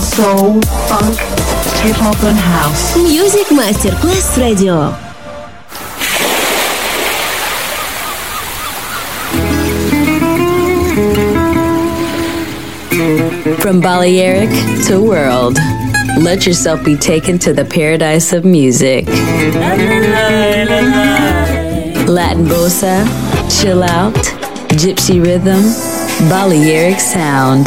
soul, funk, hip hop and house. Music Masterclass Radio. From Balearic to world, let yourself be taken to the paradise of music. Latin bossa, chill out, gypsy rhythm, Balearic sound,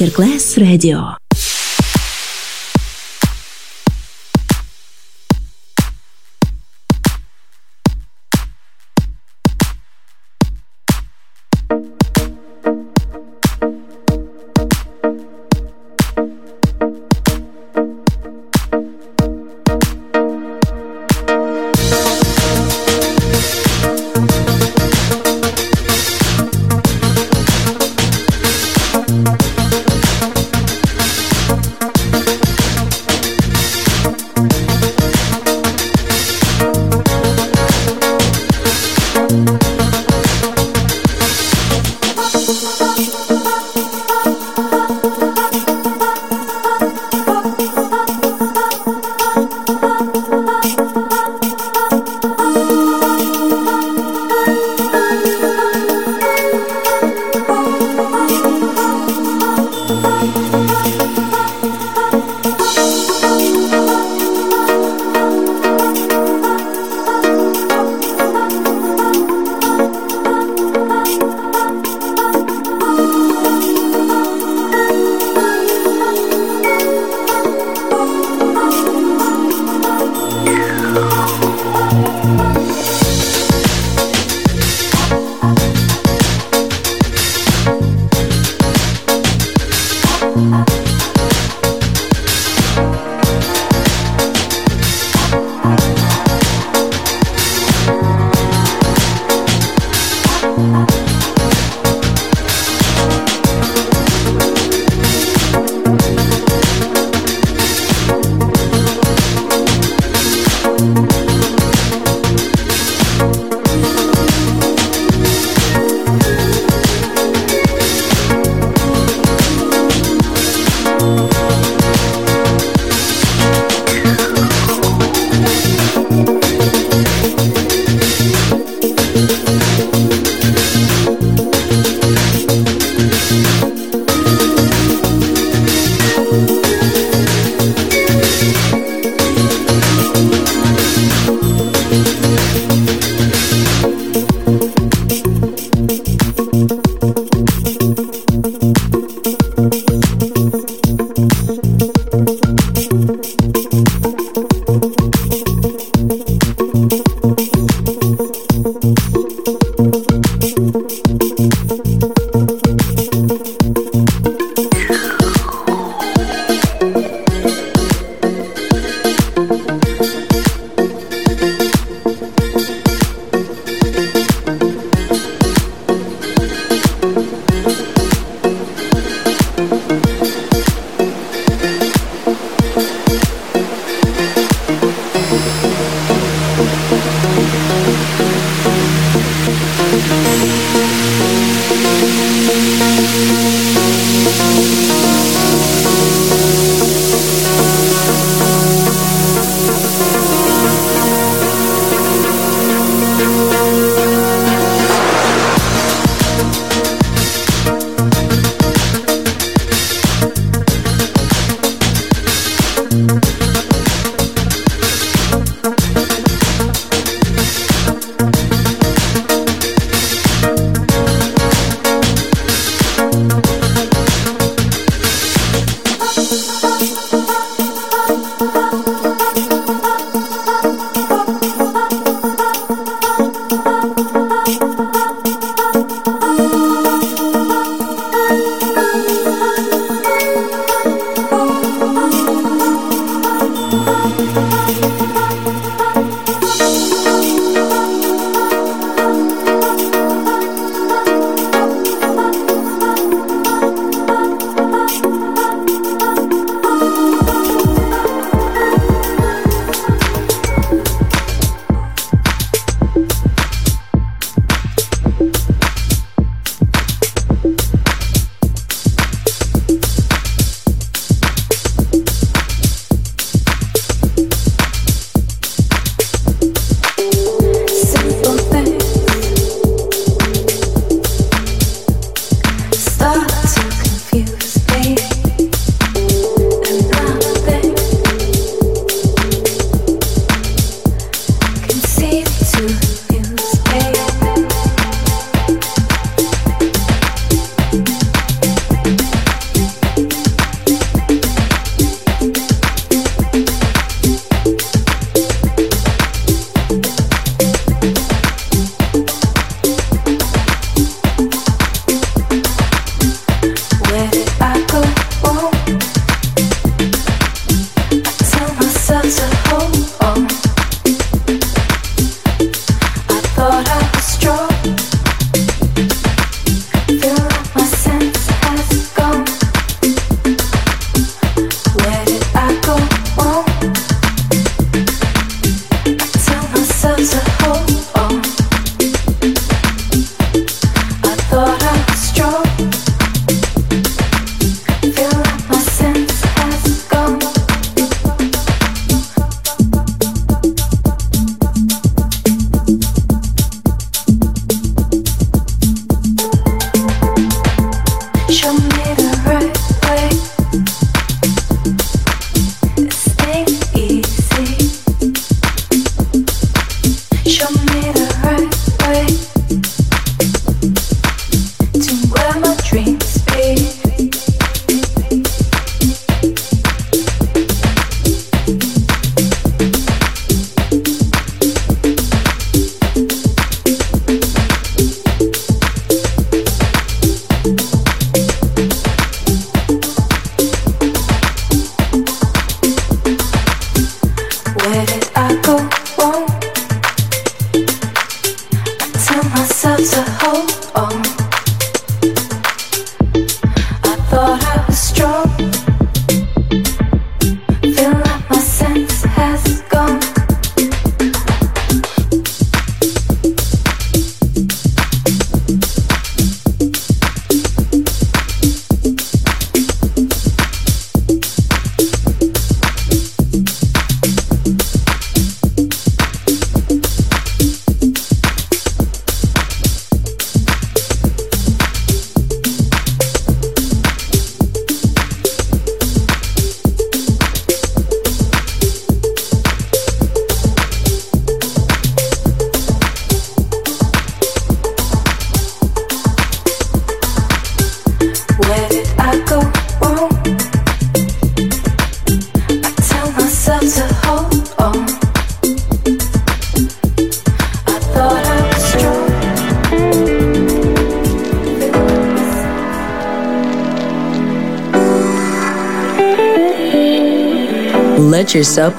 Мастер-класс радио.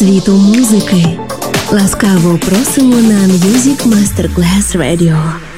Світу музики. Ласкаво просимо на Music Masterclass Radio.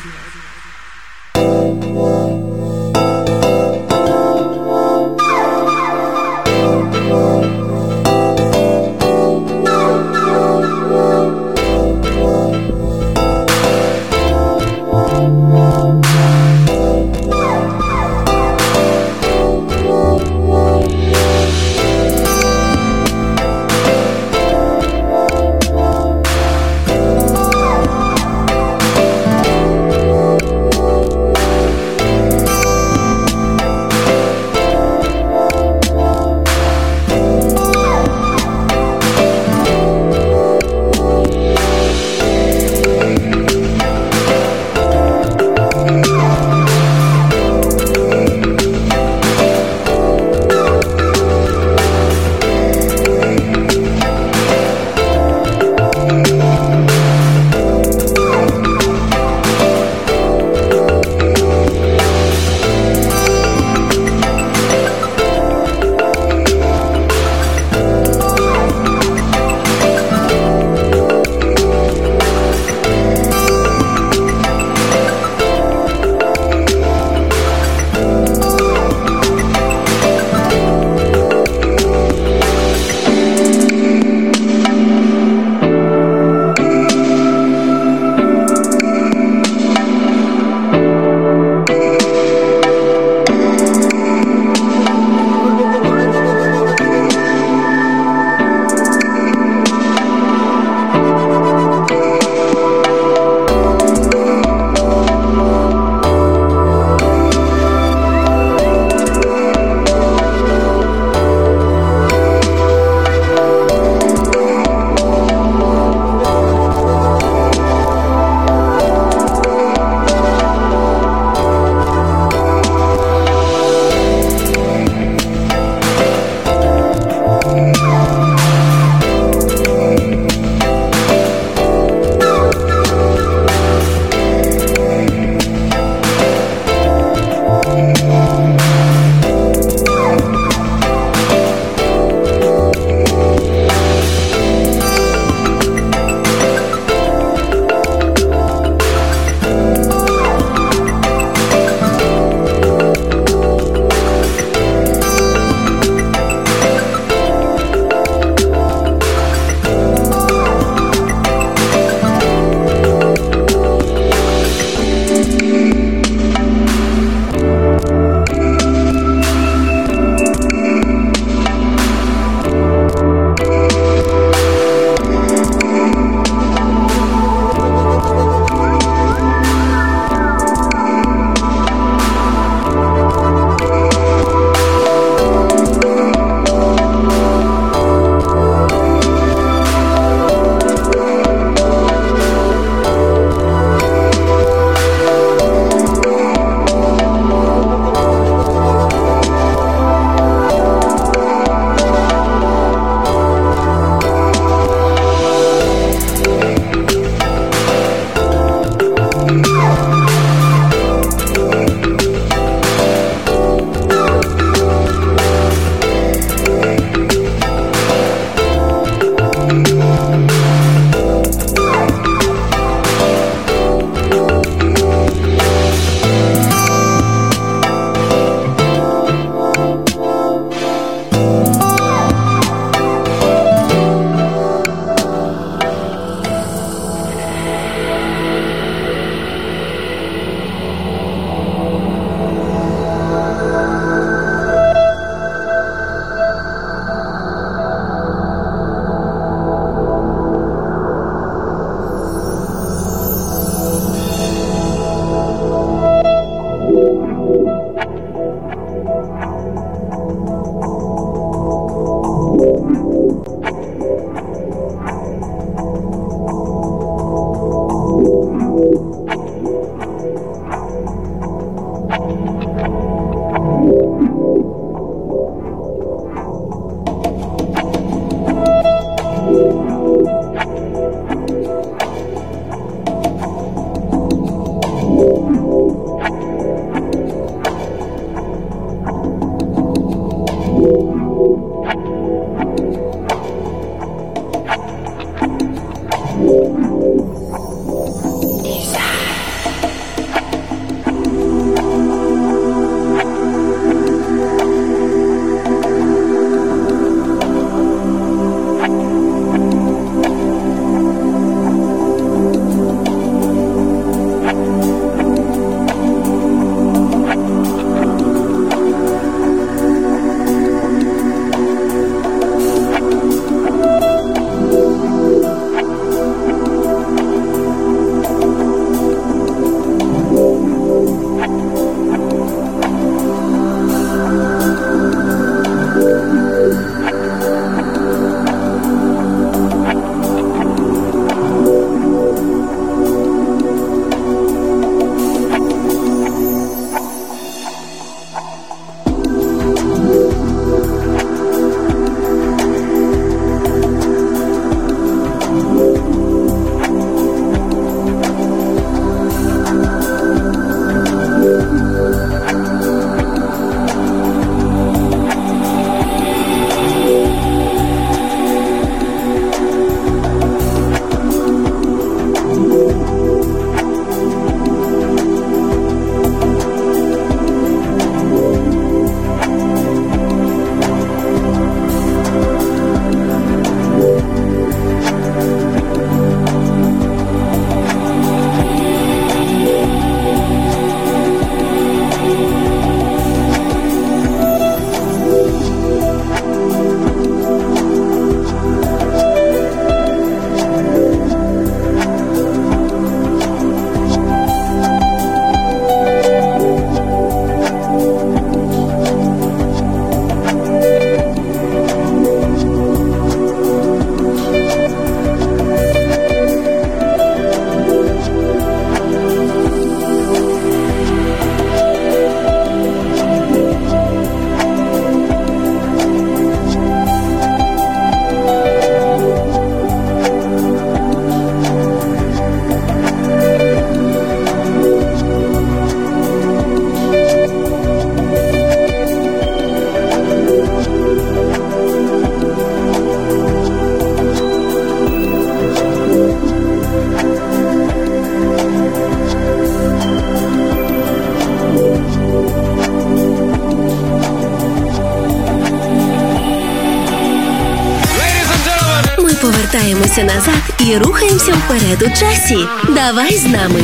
дивимося назад і рухаємося вперед у часі. Давай з нами.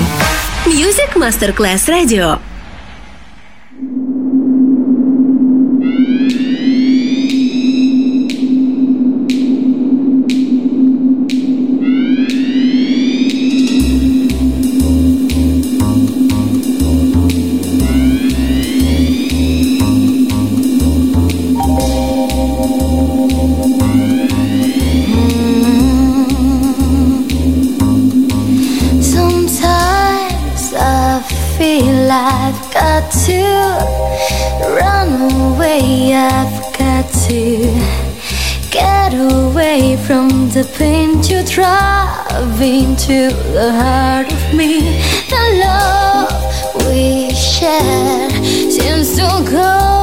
Music Masterclass Radio the pain you drive into the heart of me. The love we share seems so cold.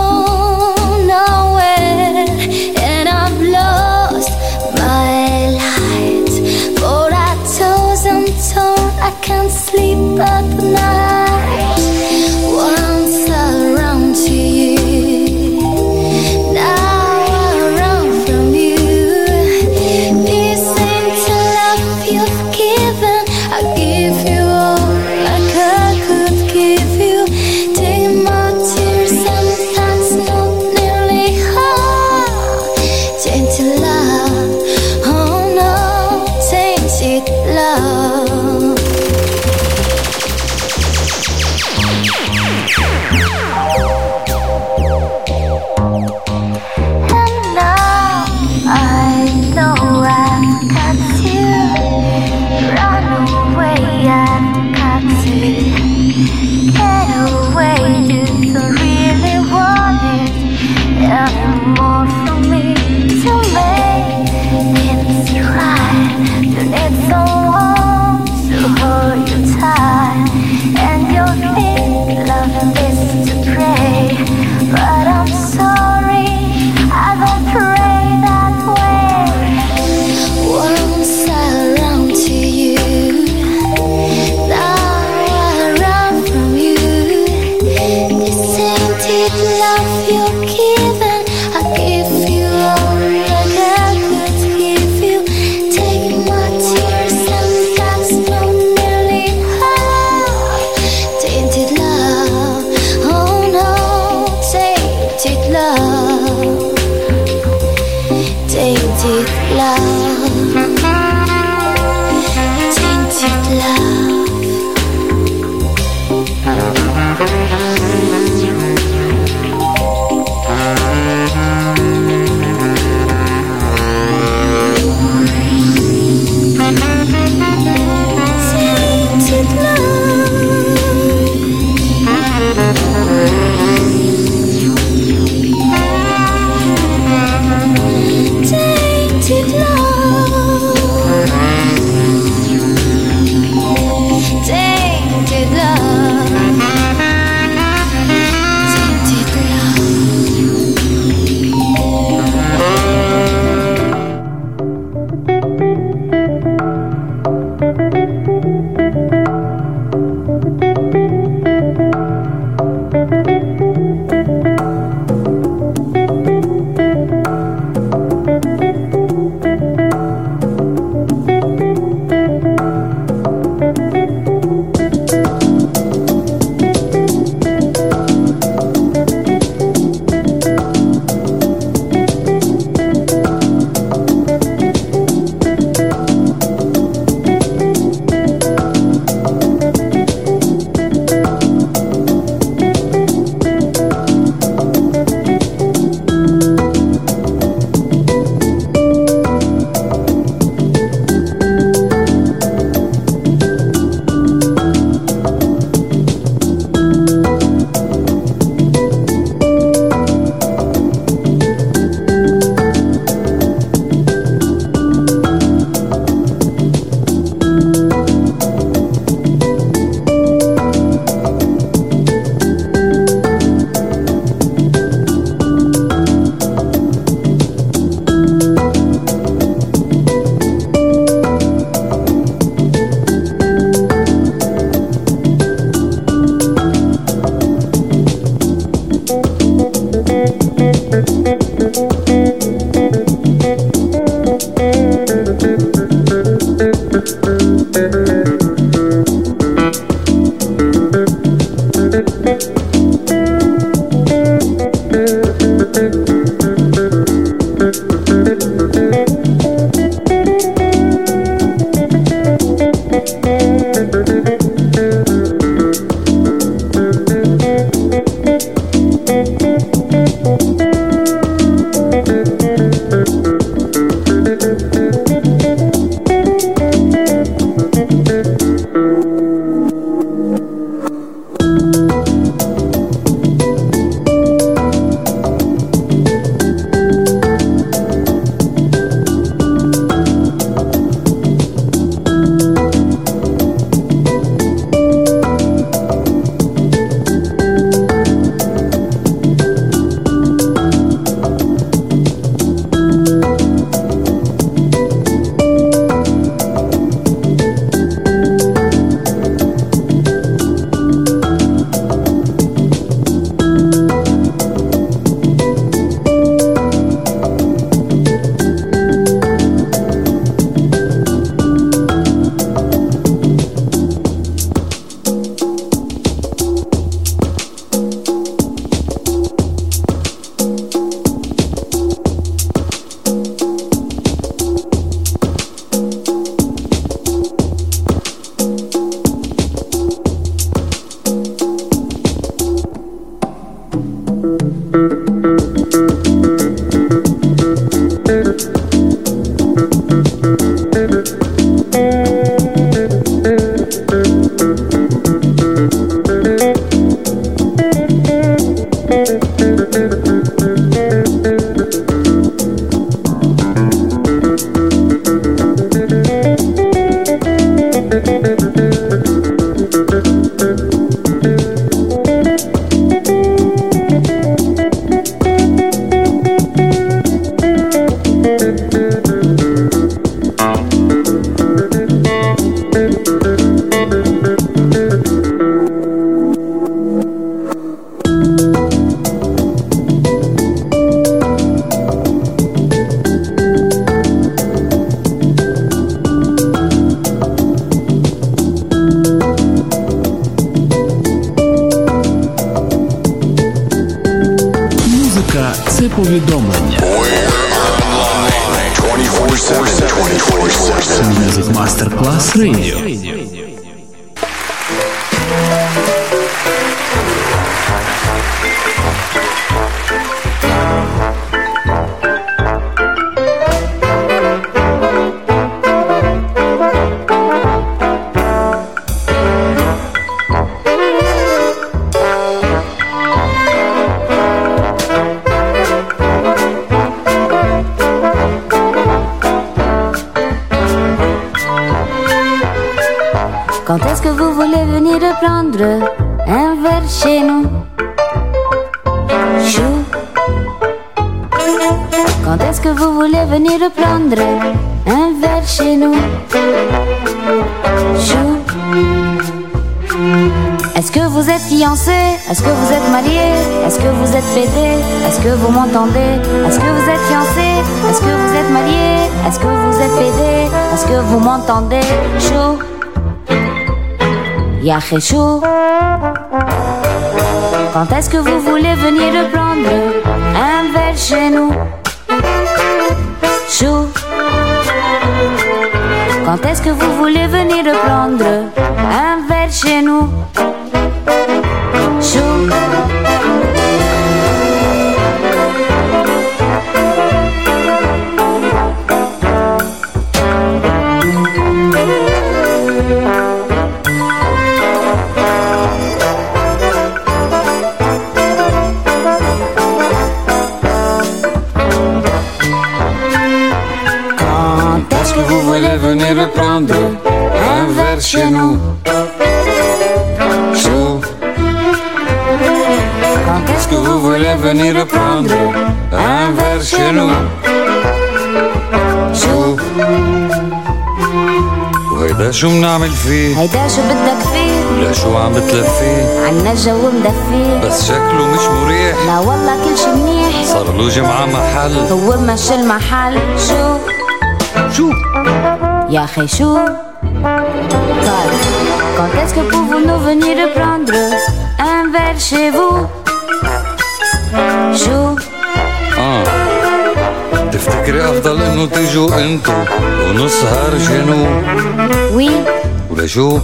Yahé chou Quand est-ce que vous voulez venir prendre un verre chez nous? Chou Quand est-ce que vous voulez venir prendre un verre chez nous? شو منعمل فيه؟ هيدا شو بدك فيه؟ ولا شو عم بتلفيه عنا الجو مدفي. بس شكله مش مريح. لا والله كل شي منيح. صار له جمعة محل. هو مشي المحل شو؟ شو؟ يا أخي شو؟ طيب Quand est-ce que pouvons-nous venir prendre un verre chez vous شو؟ آه. تفتكري أفضل إنه تيجوا أنتو ونسهر جنو وي ولا شو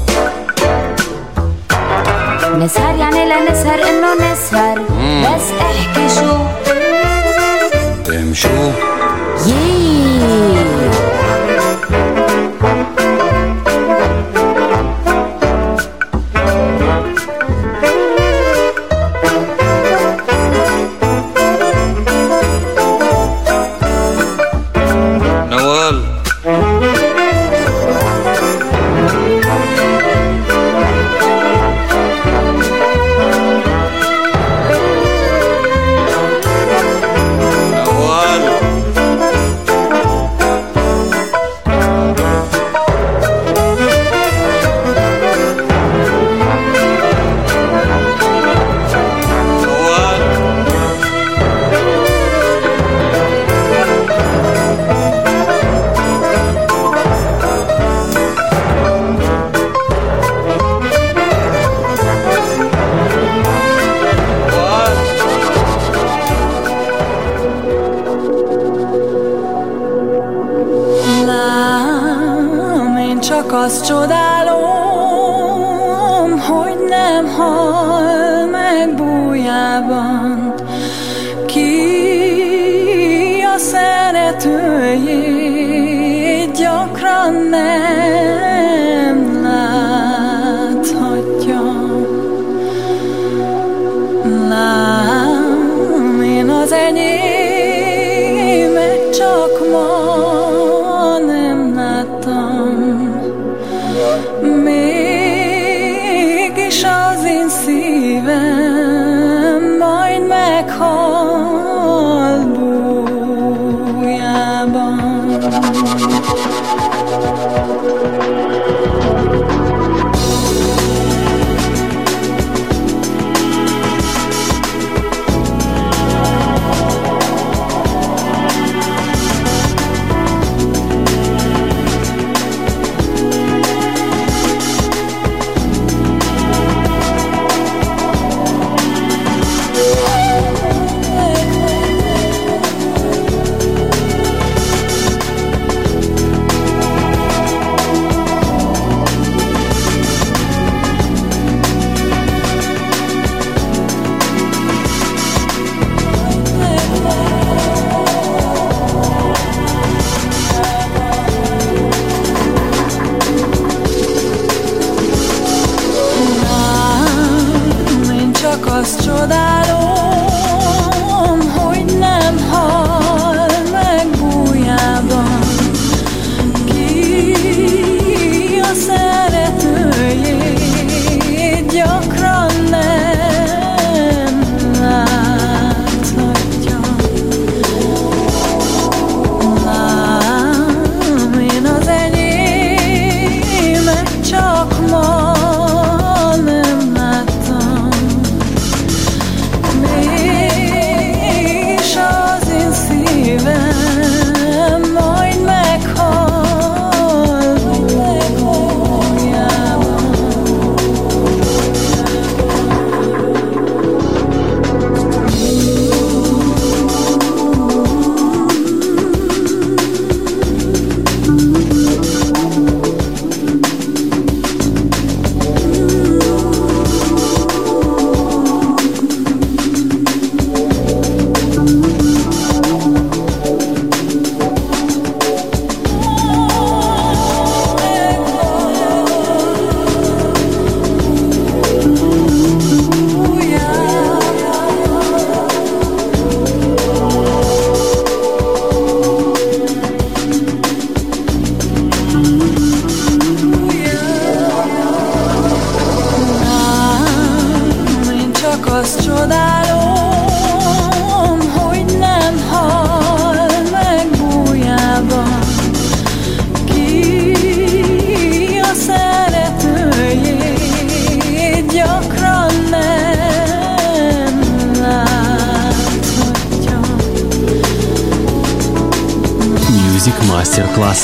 نسهر يعني لا نسهر إنه نسهر. بس احكي شو. ام شو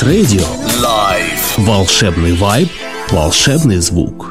Radio. Live. Волшебный вайб, волшебный звук.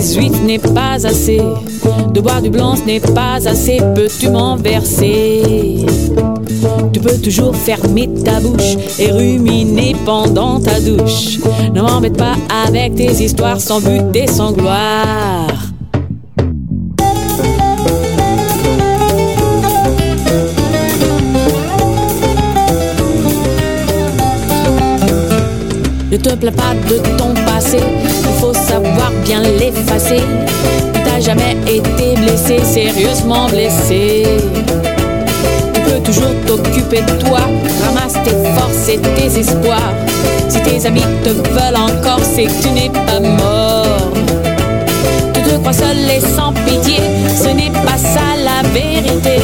18 n'est pas assez. De boire du blanc, ce n'est pas assez. Peux-tu m'en verser? Tu peux toujours fermer ta bouche et ruminer pendant ta douche. Ne m'embête pas avec tes histoires sans but et sans gloire. Ne te plains pas de ton passé, il faut savoir bien l'effacer. Tu t'as jamais été blessé, sérieusement blessé. Tu peux toujours t'occuper de toi, ramasse tes forces et tes espoirs. Si tes amis te veulent encore, c'est que tu n'es pas mort. Tu te crois seul et sans pitié, ce n'est pas ça la vérité.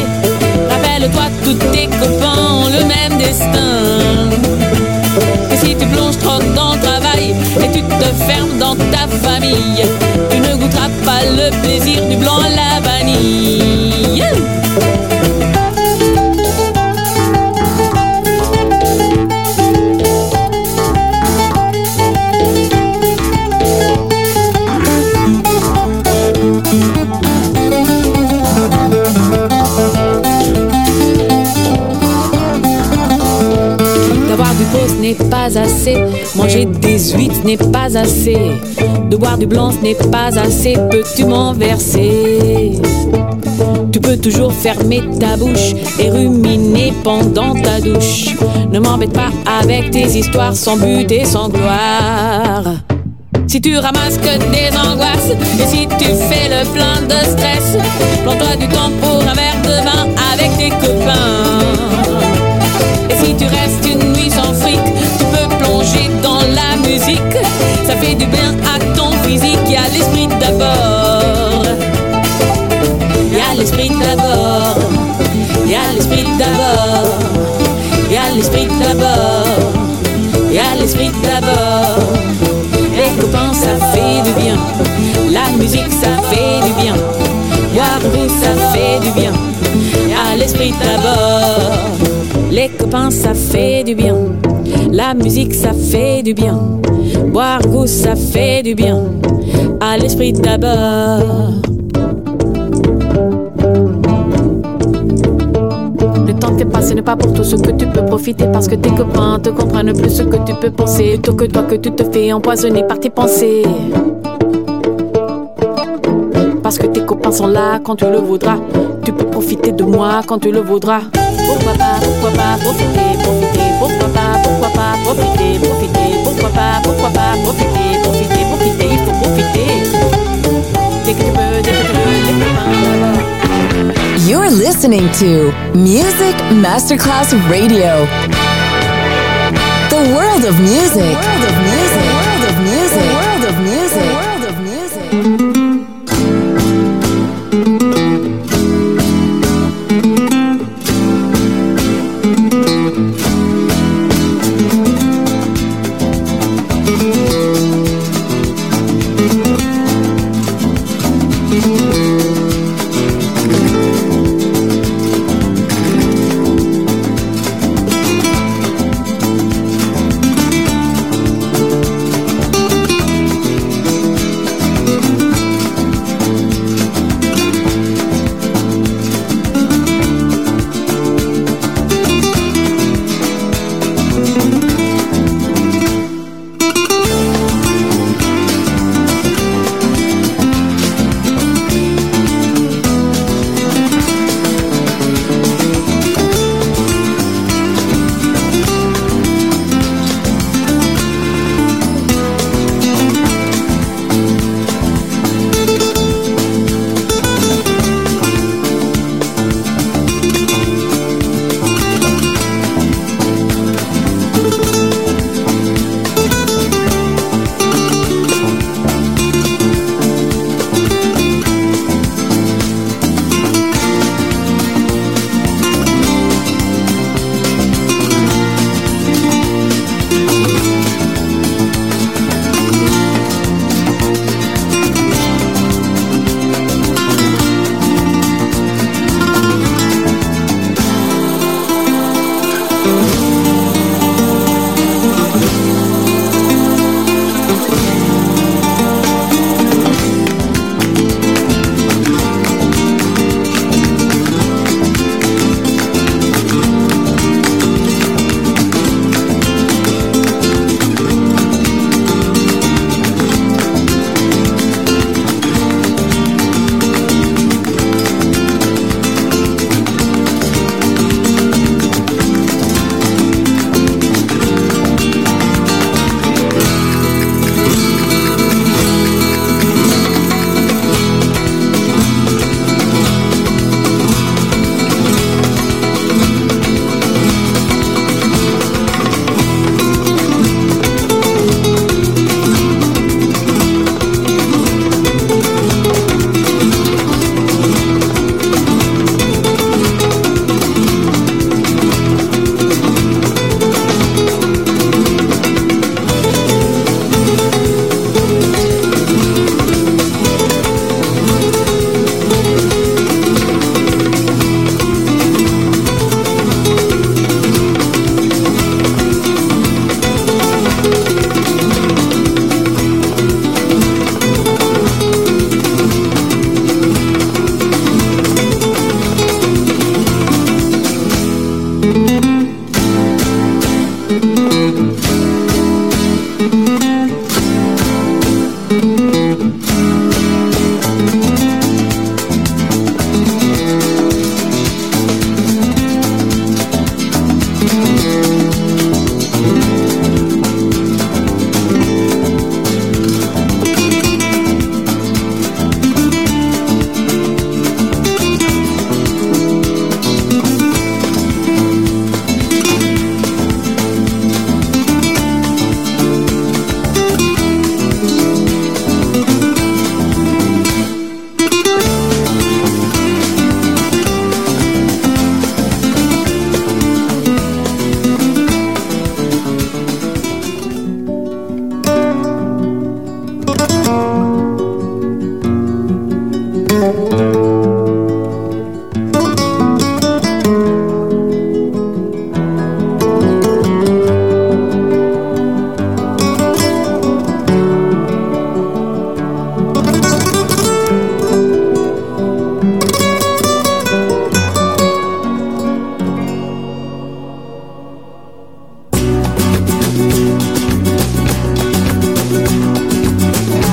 Rappelle-toi, tous tes copains ont le même destin. Que si tu plonges trop dans et tu te fermes dans ta famille, tu ne goûteras pas le plaisir du blanc à la vanille. Pas assez. Manger des huîtres n'est pas assez. De boire du blanc ce n'est pas assez. Peux-tu m'en verser? Tu peux toujours fermer ta bouche et ruminer pendant ta douche. Ne m'embête pas avec tes histoires sans but et sans gloire. Si tu ramasses que des angoisses et si tu fais le plein de stress, prends-toi du temps pour un verre de vin avec tes copains. Et si tu restes Copains, ça fait du bien. La musique, ça fait du bien. Boire goût, ça fait du bien. À l'esprit d'abord. Le temps t'est passé n'est pas pour tout ce que tu peux profiter parce que tes copains te comprennent plus ce que tu peux penser plutôt que toi que tu te fais empoisonner par tes pensées. Parce que tes copains sont là quand tu le voudras. Tu peux profiter de moi quand tu le voudras. Pourquoi pas, pourquoi pas profiter, profiter, pourquoi pas, pourquoi pas profiter, profiter, pourquoi pas, pourquoi pas profiter, profiter, profiter, il faut profiter. Dès que tu peux, dès que tu. You're listening to Music Masterclass Radio. The world of music. world of music.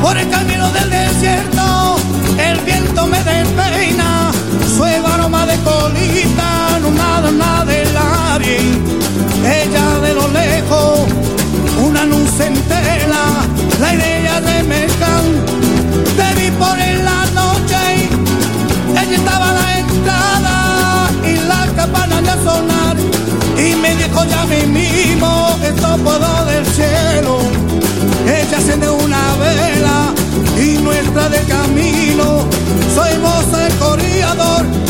por el camino del desierto, el viento me despeina, sueva aroma de colita, nada del labio, ella de lo lejos, una luz entera, la idea de Mercán, te vi por en la noche, ella estaba a la entrada y la campana ya sonar, y me dijo ya a mí mismo, esto puedo del cielo, ella se de una camino. Soy moza el corriador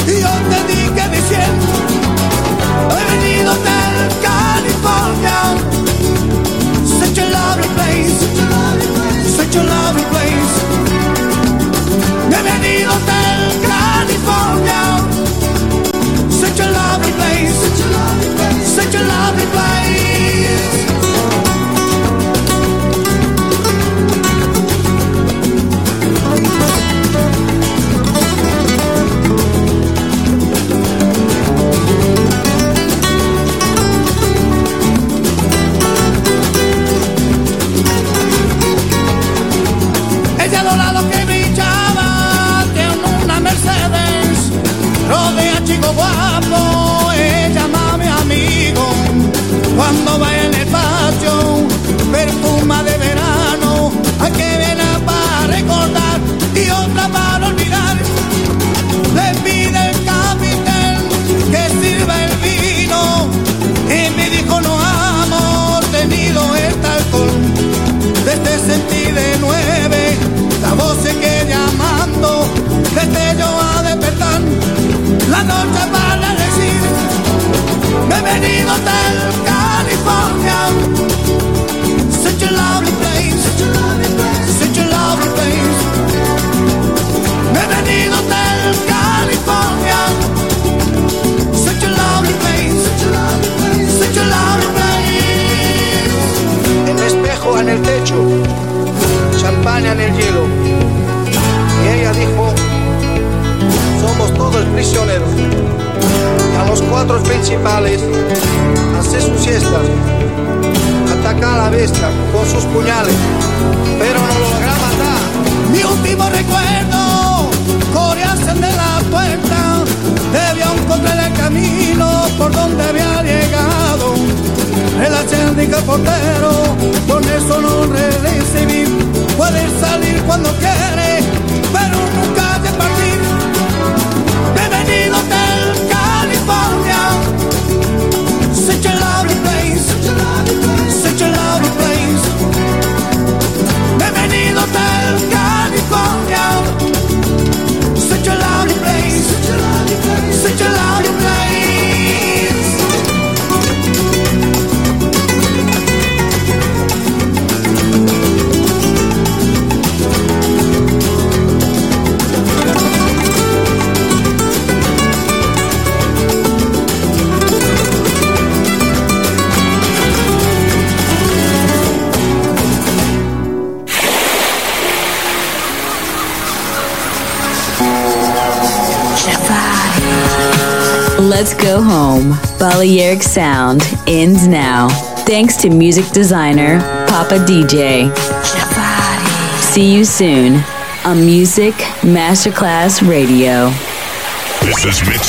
Balearic Sound ends now. Thanks to music designer Papa DJ. See you soon on Music Masterclass Radio. This is Mix